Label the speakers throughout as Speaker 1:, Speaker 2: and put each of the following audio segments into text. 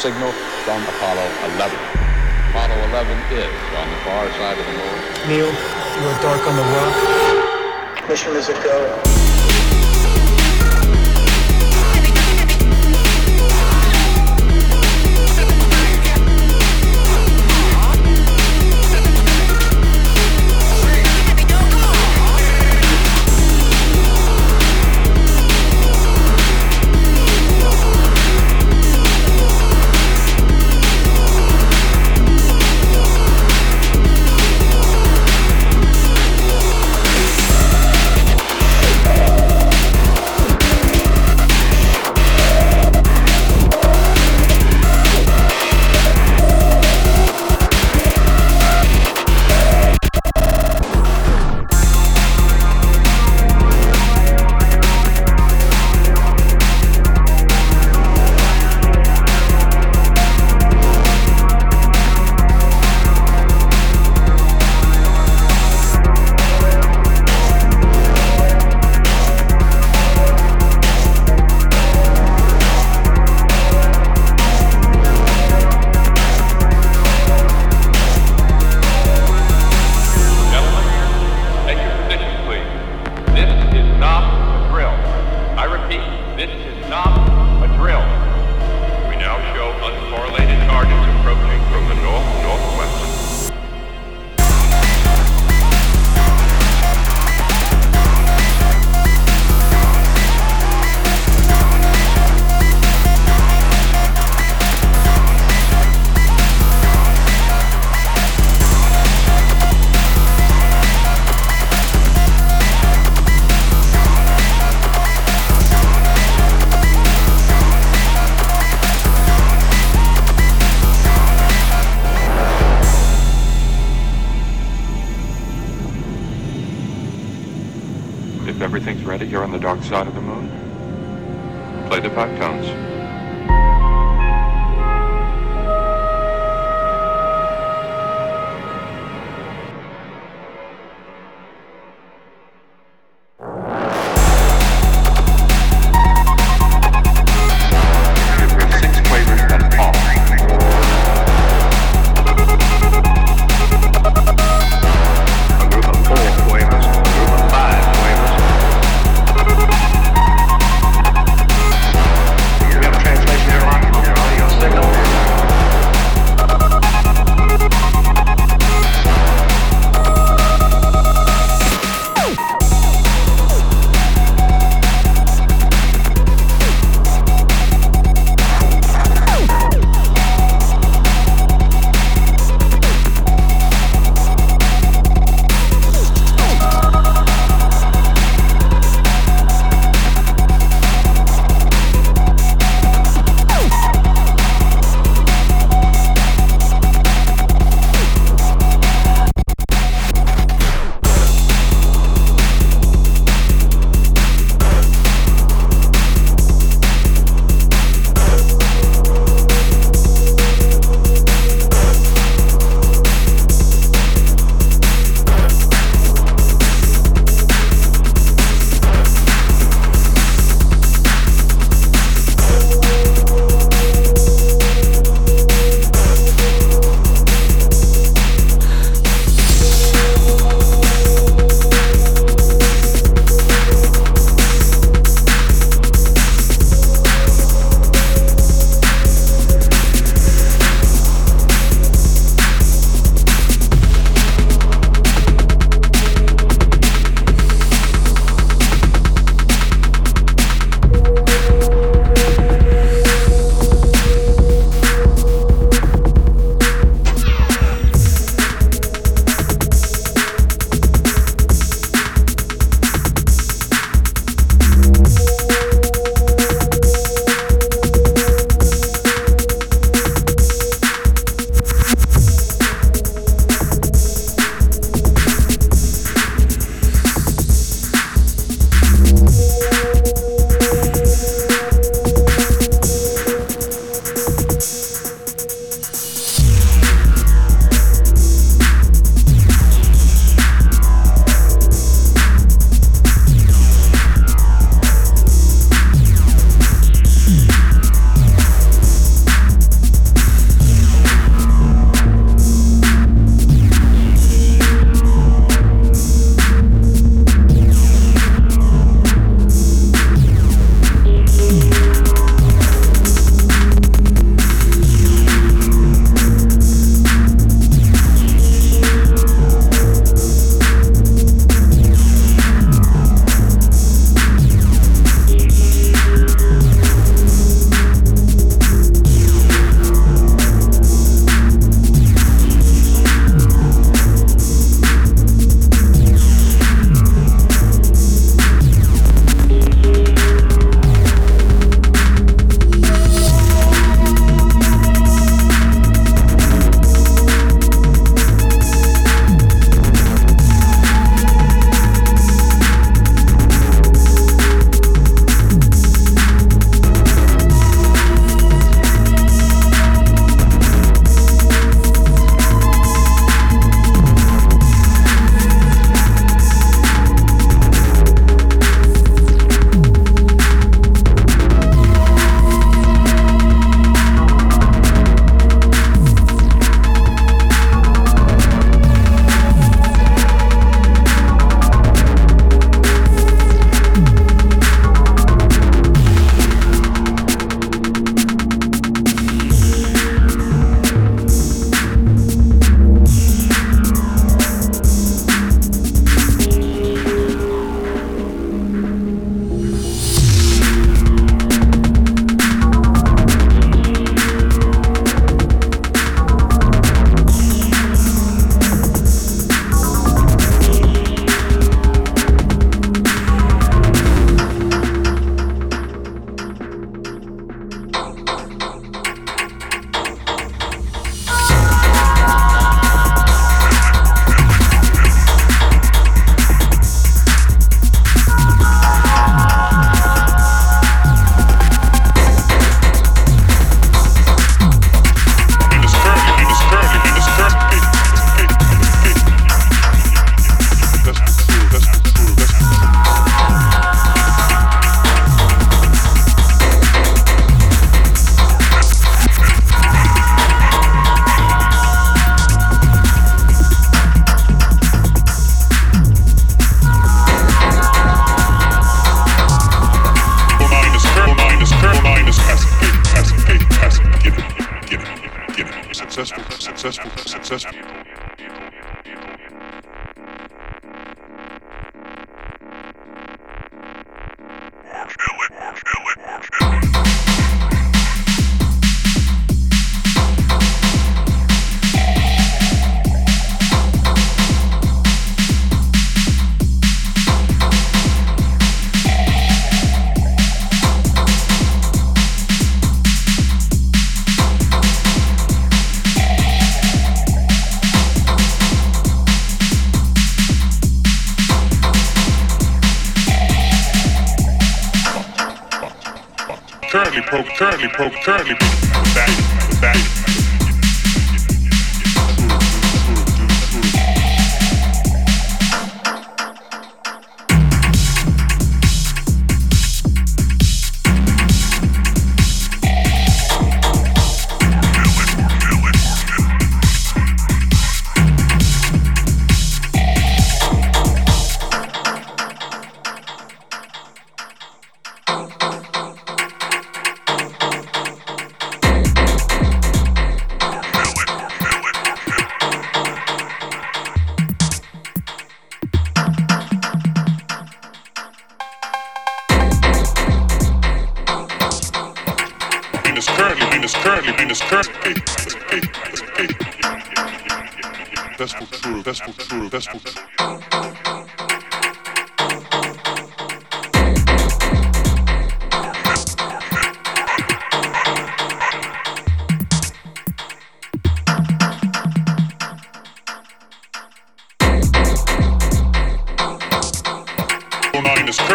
Speaker 1: Signal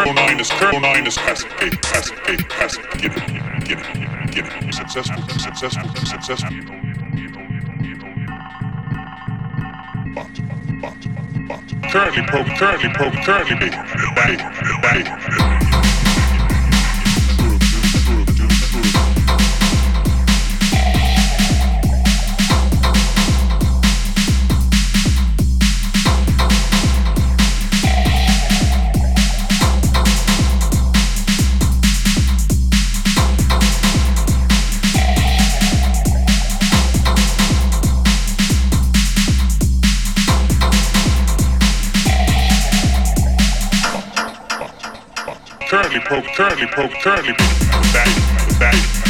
Speaker 2: Curl, nine is curl, nine is has, hey, has, get it, get it, get it. Successful, successful, successful. Currently pro, currently pro, currently big, bang, bang. Currently currently pro, currently bang, bang.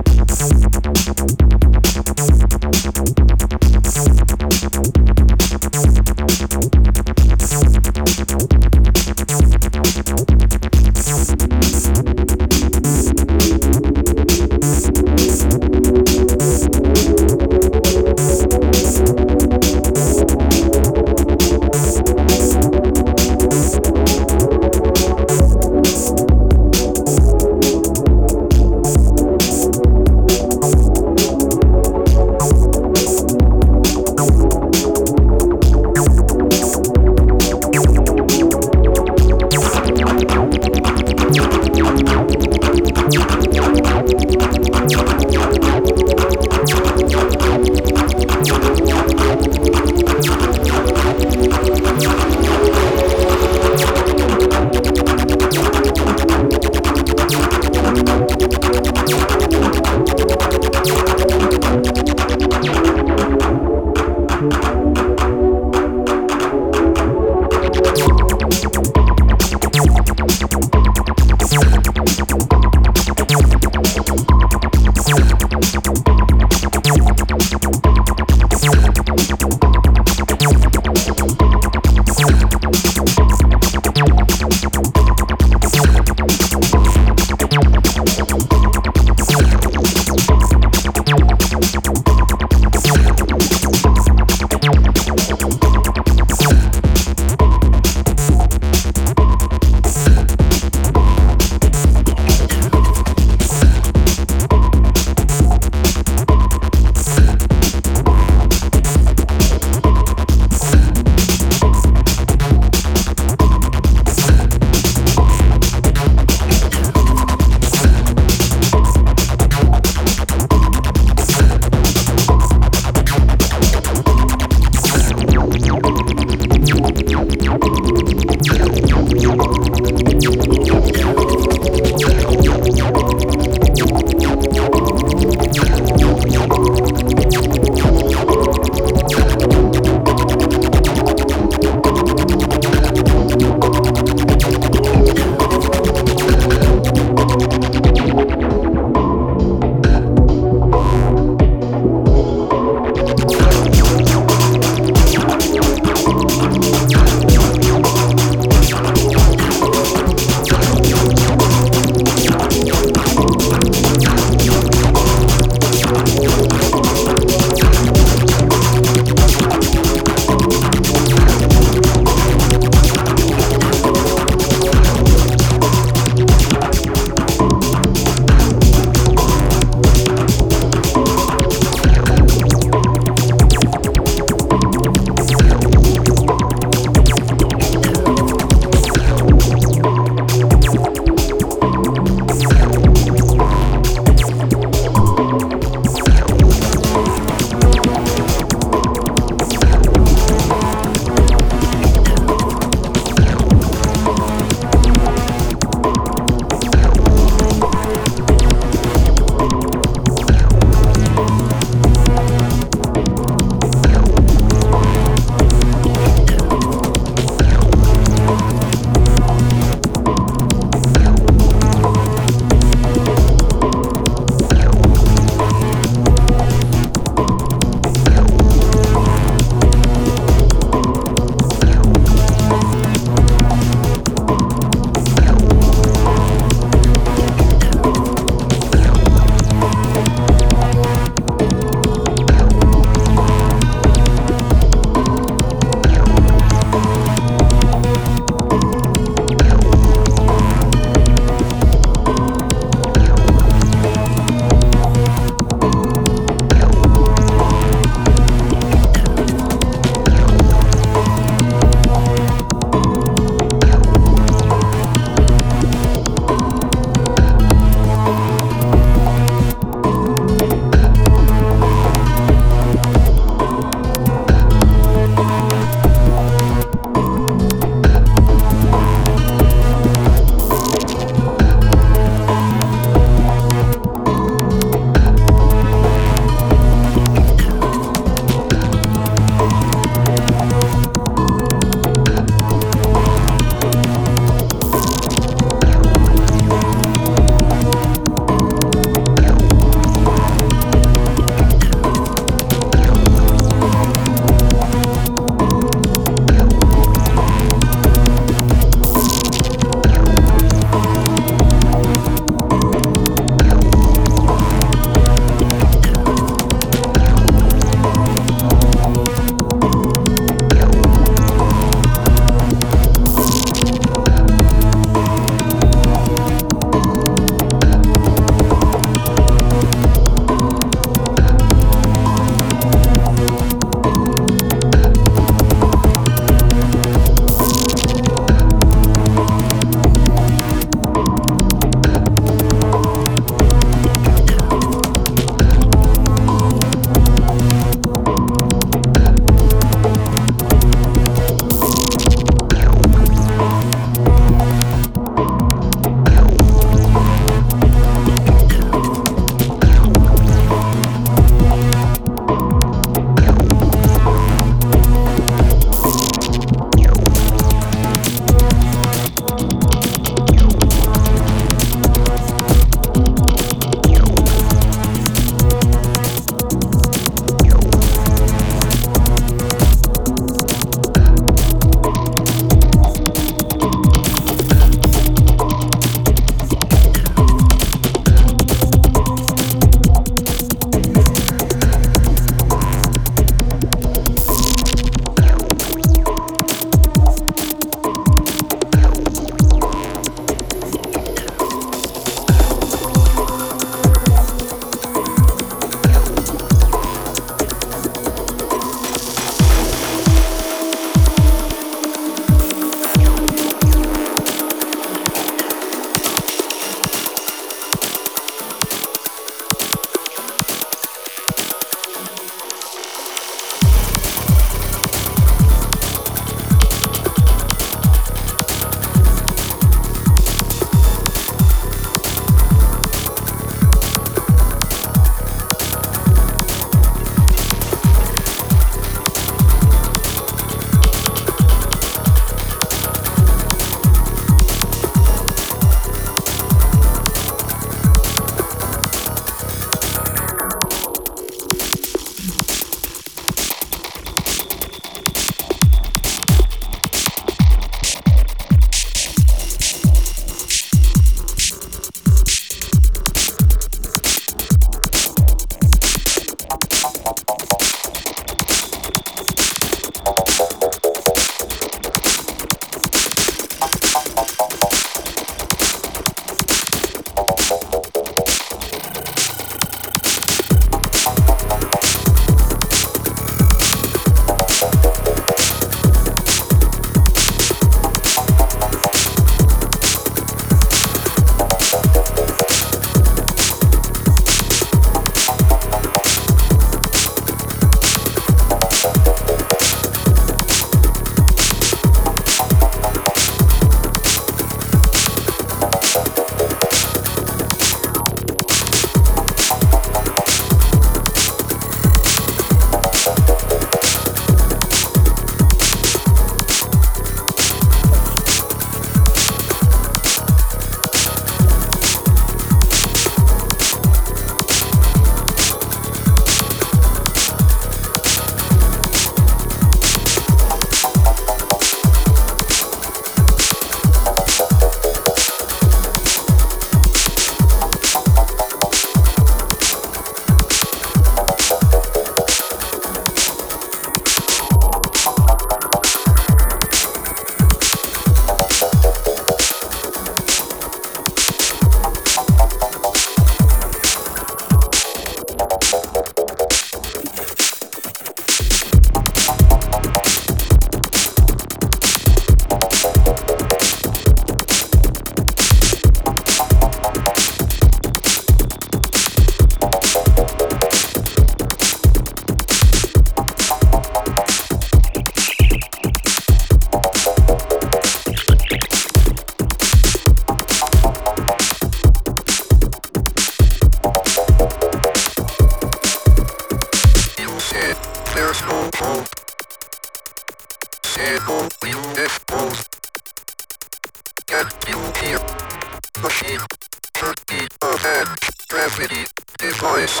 Speaker 3: Device.